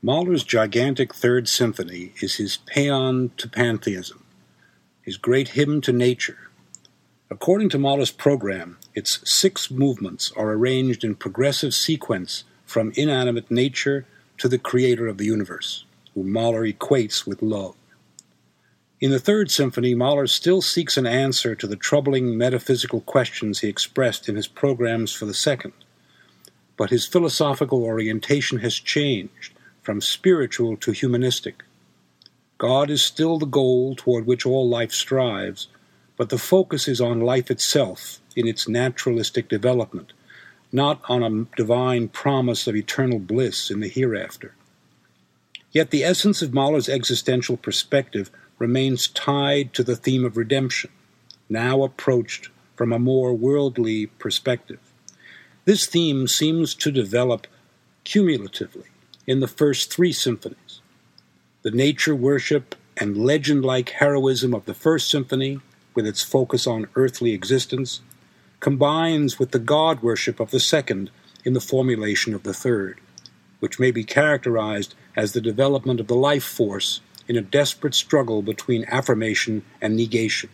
Mahler's gigantic Third Symphony is his paean to pantheism, his great hymn to nature. According to Mahler's program, its six movements are arranged in progressive sequence from inanimate nature to the creator of the universe, whom Mahler equates with love. In the Third Symphony, Mahler still seeks an answer to the troubling metaphysical questions he expressed in his programs for the Second, but his philosophical orientation has changed from spiritual to humanistic. God is still the goal toward which all life strives, but the focus is on life itself in its naturalistic development, not on a divine promise of eternal bliss in the hereafter. Yet the essence of Mahler's existential perspective remains tied to the theme of redemption, now approached from a more worldly perspective. This theme seems to develop cumulatively in the first three symphonies. The nature worship and legend like heroism of the first symphony, with its focus on earthly existence, combines with the God worship of the second in the formulation of the third, which may be characterized as the development of the life force in a desperate struggle between affirmation and negation,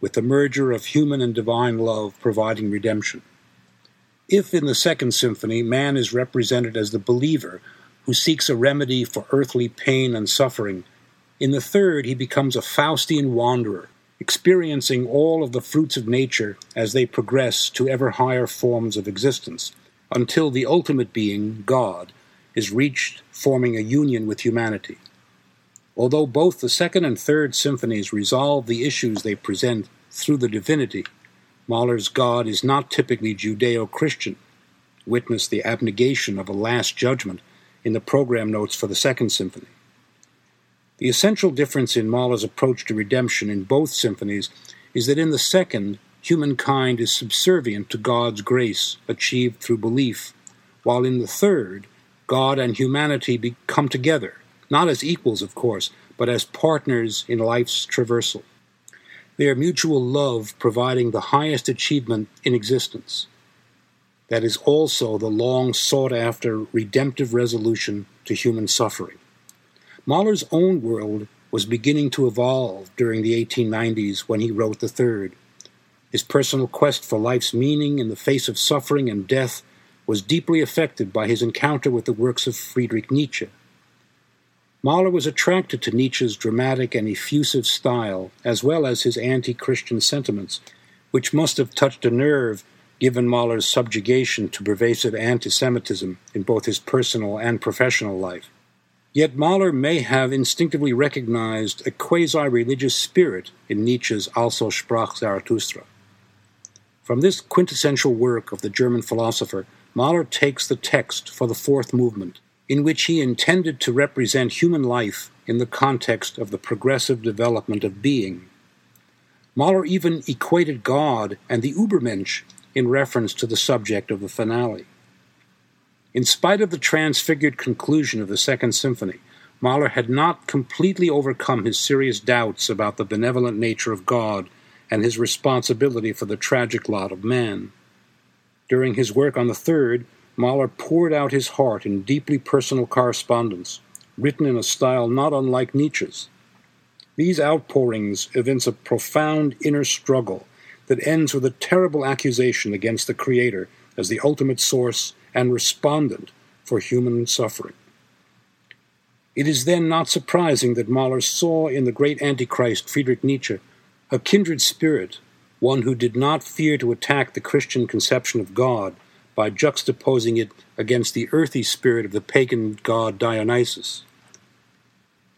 with the merger of human and divine love providing redemption. If in the second symphony man is represented as the believer who seeks a remedy for earthly pain and suffering, in the third he becomes a Faustian wanderer, experiencing all of the fruits of nature as they progress to ever higher forms of existence, until the ultimate being, God, is reached, forming a union with humanity. Although both the second and third symphonies resolve the issues they present through the divinity, Mahler's God is not typically Judeo Christian. Witness the abnegation of a last judgment in the program notes for the Second Symphony. The essential difference in Mahler's approach to redemption in both symphonies is that in the second, humankind is subservient to God's grace achieved through belief, while in the third, God and humanity come together, not as equals, of course, but as partners in life's traversal. Their mutual love providing the highest achievement in existence that is also the long sought after redemptive resolution to human suffering. Mahler's own world was beginning to evolve during the 1890s when he wrote the third. His personal quest for life's meaning in the face of suffering and death was deeply affected by his encounter with the works of Friedrich Nietzsche. Mahler was attracted to Nietzsche's dramatic and effusive style, as well as his anti Christian sentiments, which must have touched a nerve given Mahler's subjugation to pervasive anti Semitism in both his personal and professional life. Yet Mahler may have instinctively recognized a quasi religious spirit in Nietzsche's Also sprach Zarathustra. From this quintessential work of the German philosopher, Mahler takes the text for the fourth movement, in which he intended to represent human life in the context of the progressive development of being. Mahler even equated God and the Übermensch in reference to the subject of the finale. In spite of the transfigured conclusion of the Second Symphony, Mahler had not completely overcome his serious doubts about the benevolent nature of God and his responsibility for the tragic lot of man. During his work on the third, Mahler poured out his heart in deeply personal correspondence, written in a style not unlike Nietzsche's. These outpourings evince a profound inner struggle that ends with a terrible accusation against the Creator as the ultimate source and respondent for human suffering. It is then not surprising that Mahler saw in the great Antichrist Friedrich Nietzsche a kindred spirit, one who did not fear to attack the Christian conception of God by juxtaposing it against the earthy spirit of the pagan god Dionysus.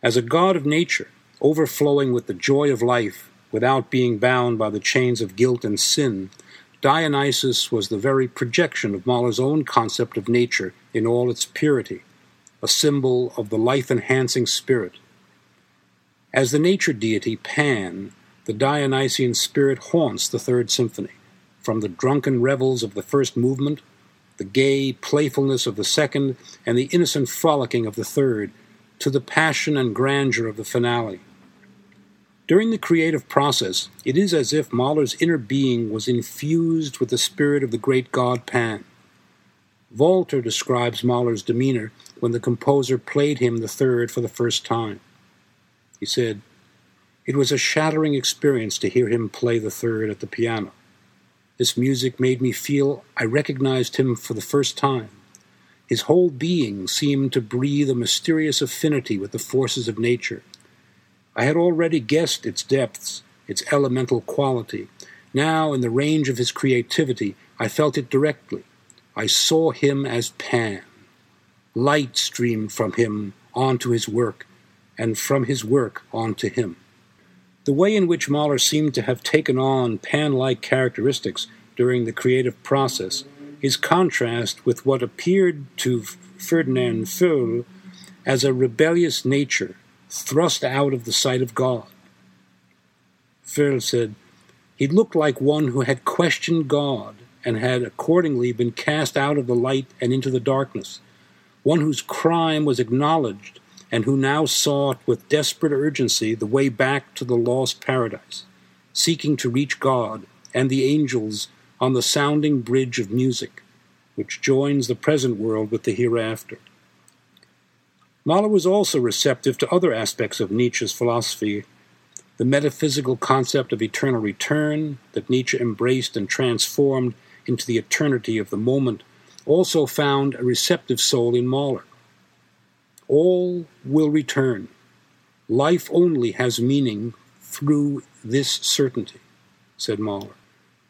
As a god of nature, overflowing with the joy of life without being bound by the chains of guilt and sin, Dionysus was the very projection of Mahler's own concept of nature in all its purity, a symbol of the life enhancing spirit. As the nature deity Pan, the Dionysian spirit haunts the Third Symphony, from the drunken revels of the first movement, the gay playfulness of the second, and the innocent frolicking of the third, to the passion and grandeur of the finale. During the creative process, it is as if Mahler's inner being was infused with the spirit of the great god Pan. Walter describes Mahler's demeanor when the composer played him the third for the first time. He said, It was a shattering experience to hear him play the third at the piano. This music made me feel I recognized him for the first time. His whole being seemed to breathe a mysterious affinity with the forces of nature. I had already guessed its depths, its elemental quality. Now, in the range of his creativity, I felt it directly. I saw him as Pan. Light streamed from him onto his work, and from his work onto him. The way in which Mahler seemed to have taken on Pan like characteristics during the creative process is contrast with what appeared to Ferdinand Pfohl as a rebellious nature thrust out of the sight of God. Pfohl said, He looked like one who had questioned God and had accordingly been cast out of the light and into the darkness, one whose crime was acknowledged and who now sought with desperate urgency the way back to the lost paradise, seeking to reach God and the angels on the sounding bridge of music, which joins the present world with the hereafter. Mahler was also receptive to other aspects of Nietzsche's philosophy. The metaphysical concept of eternal return that Nietzsche embraced and transformed into the eternity of the moment also found a receptive soul in Mahler. All will return. Life only has meaning through this certainty, said Mahler.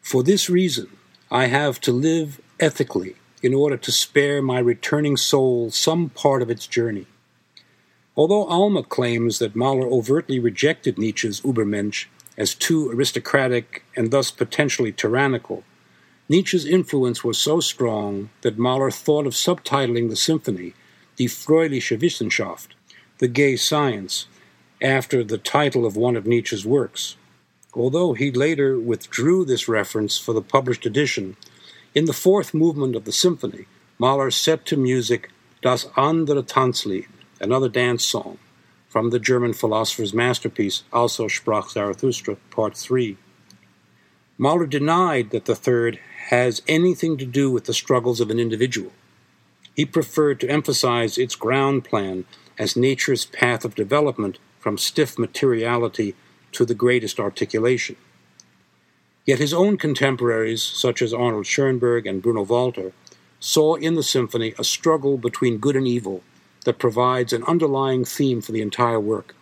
For this reason, I have to live ethically in order to spare my returning soul some part of its journey. Although Alma claims that Mahler overtly rejected Nietzsche's Übermensch as too aristocratic and thus potentially tyrannical, Nietzsche's influence was so strong that Mahler thought of subtitling the symphony Die Fröhliche Wissenschaft, the gay science, after the title of one of Nietzsche's works although he later withdrew this reference for the published edition. In the fourth movement of the symphony, Mahler set to music Das andere Tanzlied, another dance song, from the German philosopher's masterpiece Also sprach Zarathustra, Part 3. Mahler denied that the third has anything to do with the struggles of an individual. He preferred to emphasize its ground plan as nature's path of development from stiff materiality to the greatest articulation. Yet his own contemporaries, such as Arnold Schoenberg and Bruno Walter, saw in the symphony a struggle between good and evil that provides an underlying theme for the entire work.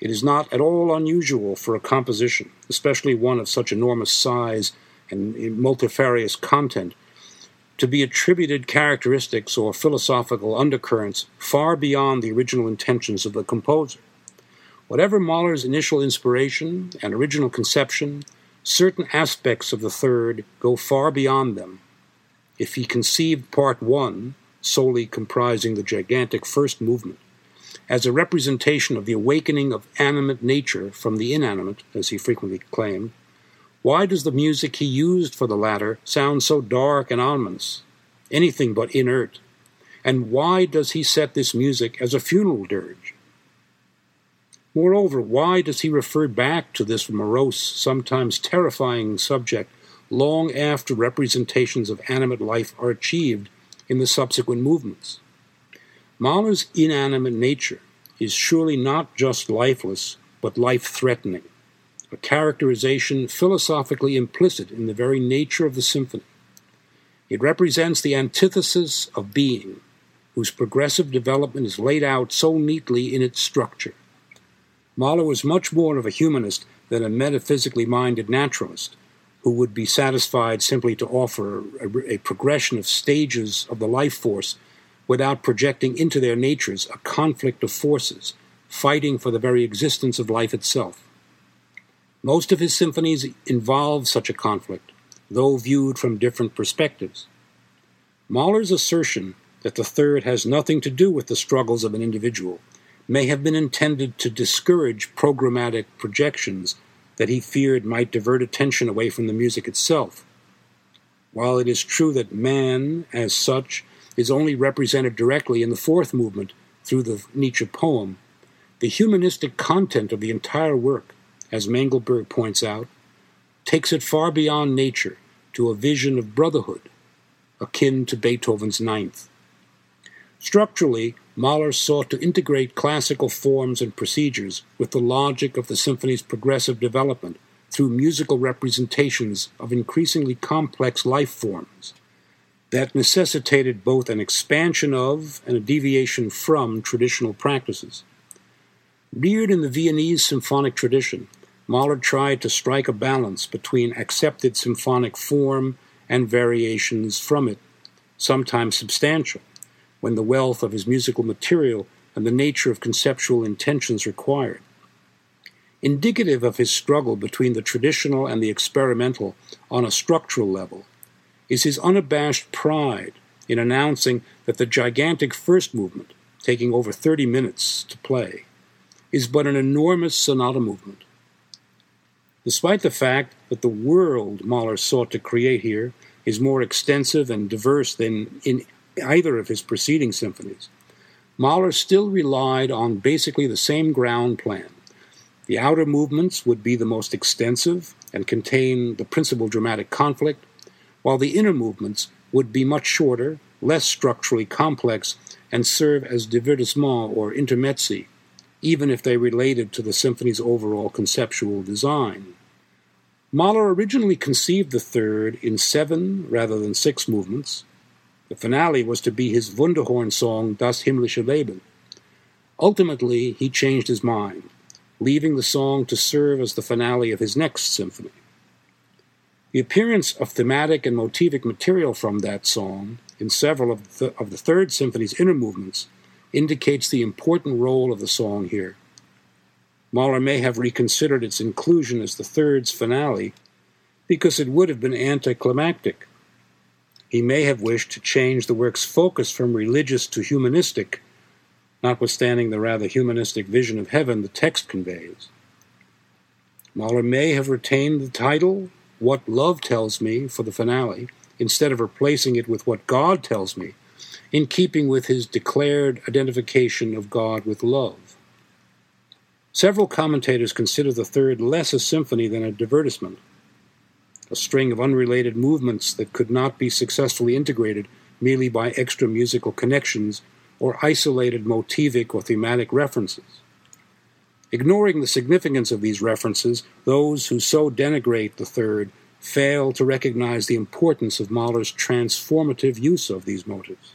It is not at all unusual for a composition, especially one of such enormous size and multifarious content, to be attributed characteristics or philosophical undercurrents far beyond the original intentions of the composer. Whatever Mahler's initial inspiration and original conception, certain aspects of the third go far beyond them. If he conceived Part 1, solely comprising the gigantic first movement, as a representation of the awakening of animate nature from the inanimate, as he frequently claimed, why does the music he used for the latter sound so dark and ominous, anything but inert? And why does he set this music as a funeral dirge? Moreover, why does he refer back to this morose, sometimes terrifying subject long after representations of animate life are achieved in the subsequent movements? Mahler's inanimate nature is surely not just lifeless, but life threatening, a characterization philosophically implicit in the very nature of the symphony. It represents the antithesis of being, whose progressive development is laid out so neatly in its structure. Mahler was much more of a humanist than a metaphysically minded naturalist who would be satisfied simply to offer a, a, progression of stages of the life force without projecting into their natures a conflict of forces, fighting for the very existence of life itself. Most of his symphonies involve such a conflict, though viewed from different perspectives. Mahler's assertion that the third has nothing to do with the struggles of an individual may have been intended to discourage programmatic projections that he feared might divert attention away from the music itself. While it is true that man, as such, is only represented directly in the fourth movement through the Nietzsche poem, the humanistic content of the entire work, as Mengelberg points out, takes it far beyond nature to a vision of brotherhood, akin to Beethoven's Ninth. Structurally, Mahler sought to integrate classical forms and procedures with the logic of the symphony's progressive development through musical representations of increasingly complex life forms that necessitated both an expansion of and a deviation from traditional practices. Reared in the Viennese symphonic tradition, Mahler tried to strike a balance between accepted symphonic form and variations from it, sometimes substantial when the wealth of his musical material and the nature of conceptual intentions required. Indicative of his struggle between the traditional and the experimental on a structural level is his unabashed pride in announcing that the gigantic first movement, taking over 30 minutes to play, is but an enormous sonata movement. Despite the fact that the world Mahler sought to create here is more extensive and diverse than in either of his preceding symphonies, Mahler still relied on basically the same ground plan. The outer movements would be the most extensive and contain the principal dramatic conflict, while the inner movements would be much shorter, less structurally complex, and serve as divertissement or intermezzi, even if they related to the symphony's overall conceptual design. Mahler originally conceived the third in seven rather than six movements, the finale was to be his Wunderhorn song Das himmlische Leben. Ultimately, he changed his mind, leaving the song to serve as the finale of his next symphony. The appearance of thematic and motivic material from that song in several of the, of the Third Symphony's inner movements indicates the important role of the song here. Mahler may have reconsidered its inclusion as the Third's finale because it would have been anticlimactic he may have wished to change the work's focus from religious to humanistic, notwithstanding the rather humanistic vision of heaven the text conveys. Mahler may have retained the title, What Love Tells Me, for the finale, instead of replacing it with What God Tells Me, in keeping with his declared identification of God with love. Several commentators consider the third less a symphony than a divertisement a string of unrelated movements that could not be successfully integrated merely by extra musical connections or isolated motivic or thematic references. Ignoring the significance of these references, those who so denigrate the third fail to recognize the importance of Mahler's transformative use of these motives.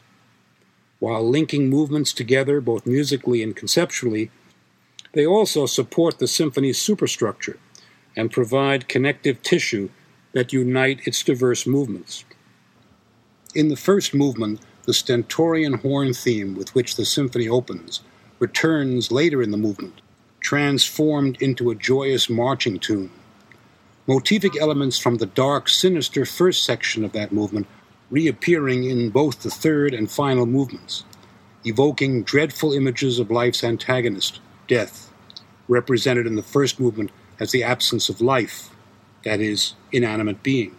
While linking movements together both musically and conceptually, they also support the symphony's superstructure and provide connective tissue that unite its diverse movements. In the first movement, the stentorian horn theme with which the symphony opens returns later in the movement, transformed into a joyous marching tune. Motivic elements from the dark, sinister first section of that movement reappearing in both the third and final movements, evoking dreadful images of life's antagonist, death, represented in the first movement as the absence of life, that is, inanimate being.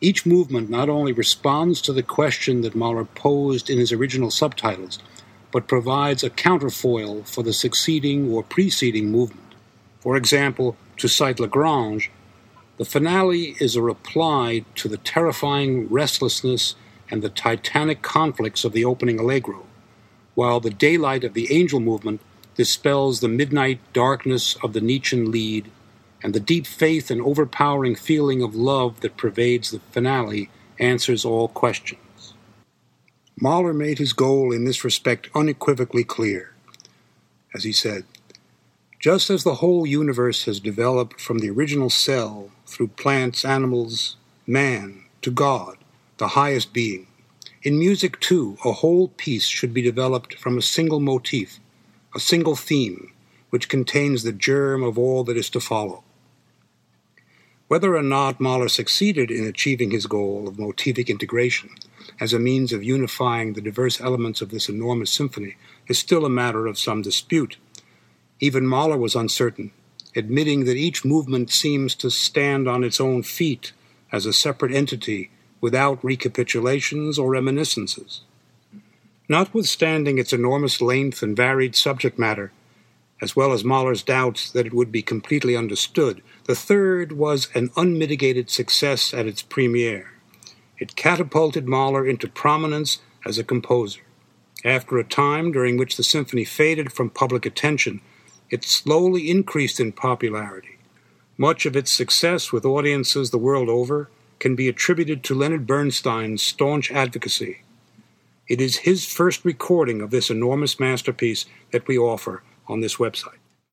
Each movement not only responds to the question that Mahler posed in his original subtitles, but provides a counterfoil for the succeeding or preceding movement. For example, to cite La Grange, the finale is a reply to the terrifying restlessness and the titanic conflicts of the opening allegro, while the daylight of the angel movement dispels the midnight darkness of the Nietzschean Lied and the deep faith and overpowering feeling of love that pervades the finale answers all questions. Mahler made his goal in this respect unequivocally clear. As he said, just as the whole universe has developed from the original cell through plants, animals, man, to God, the highest being, in music too, a whole piece should be developed from a single motif, a single theme, which contains the germ of all that is to follow. Whether or not Mahler succeeded in achieving his goal of motivic integration as a means of unifying the diverse elements of this enormous symphony is still a matter of some dispute. Even Mahler was uncertain, admitting that each movement seems to stand on its own feet as a separate entity without recapitulations or reminiscences. Notwithstanding its enormous length and varied subject matter, as well as Mahler's doubts that it would be completely understood, the third was an unmitigated success at its premiere. It catapulted Mahler into prominence as a composer. After a time during which the symphony faded from public attention, it slowly increased in popularity. Much of its success with audiences the world over can be attributed to Leonard Bernstein's staunch advocacy. It is his first recording of this enormous masterpiece that we offer on this website.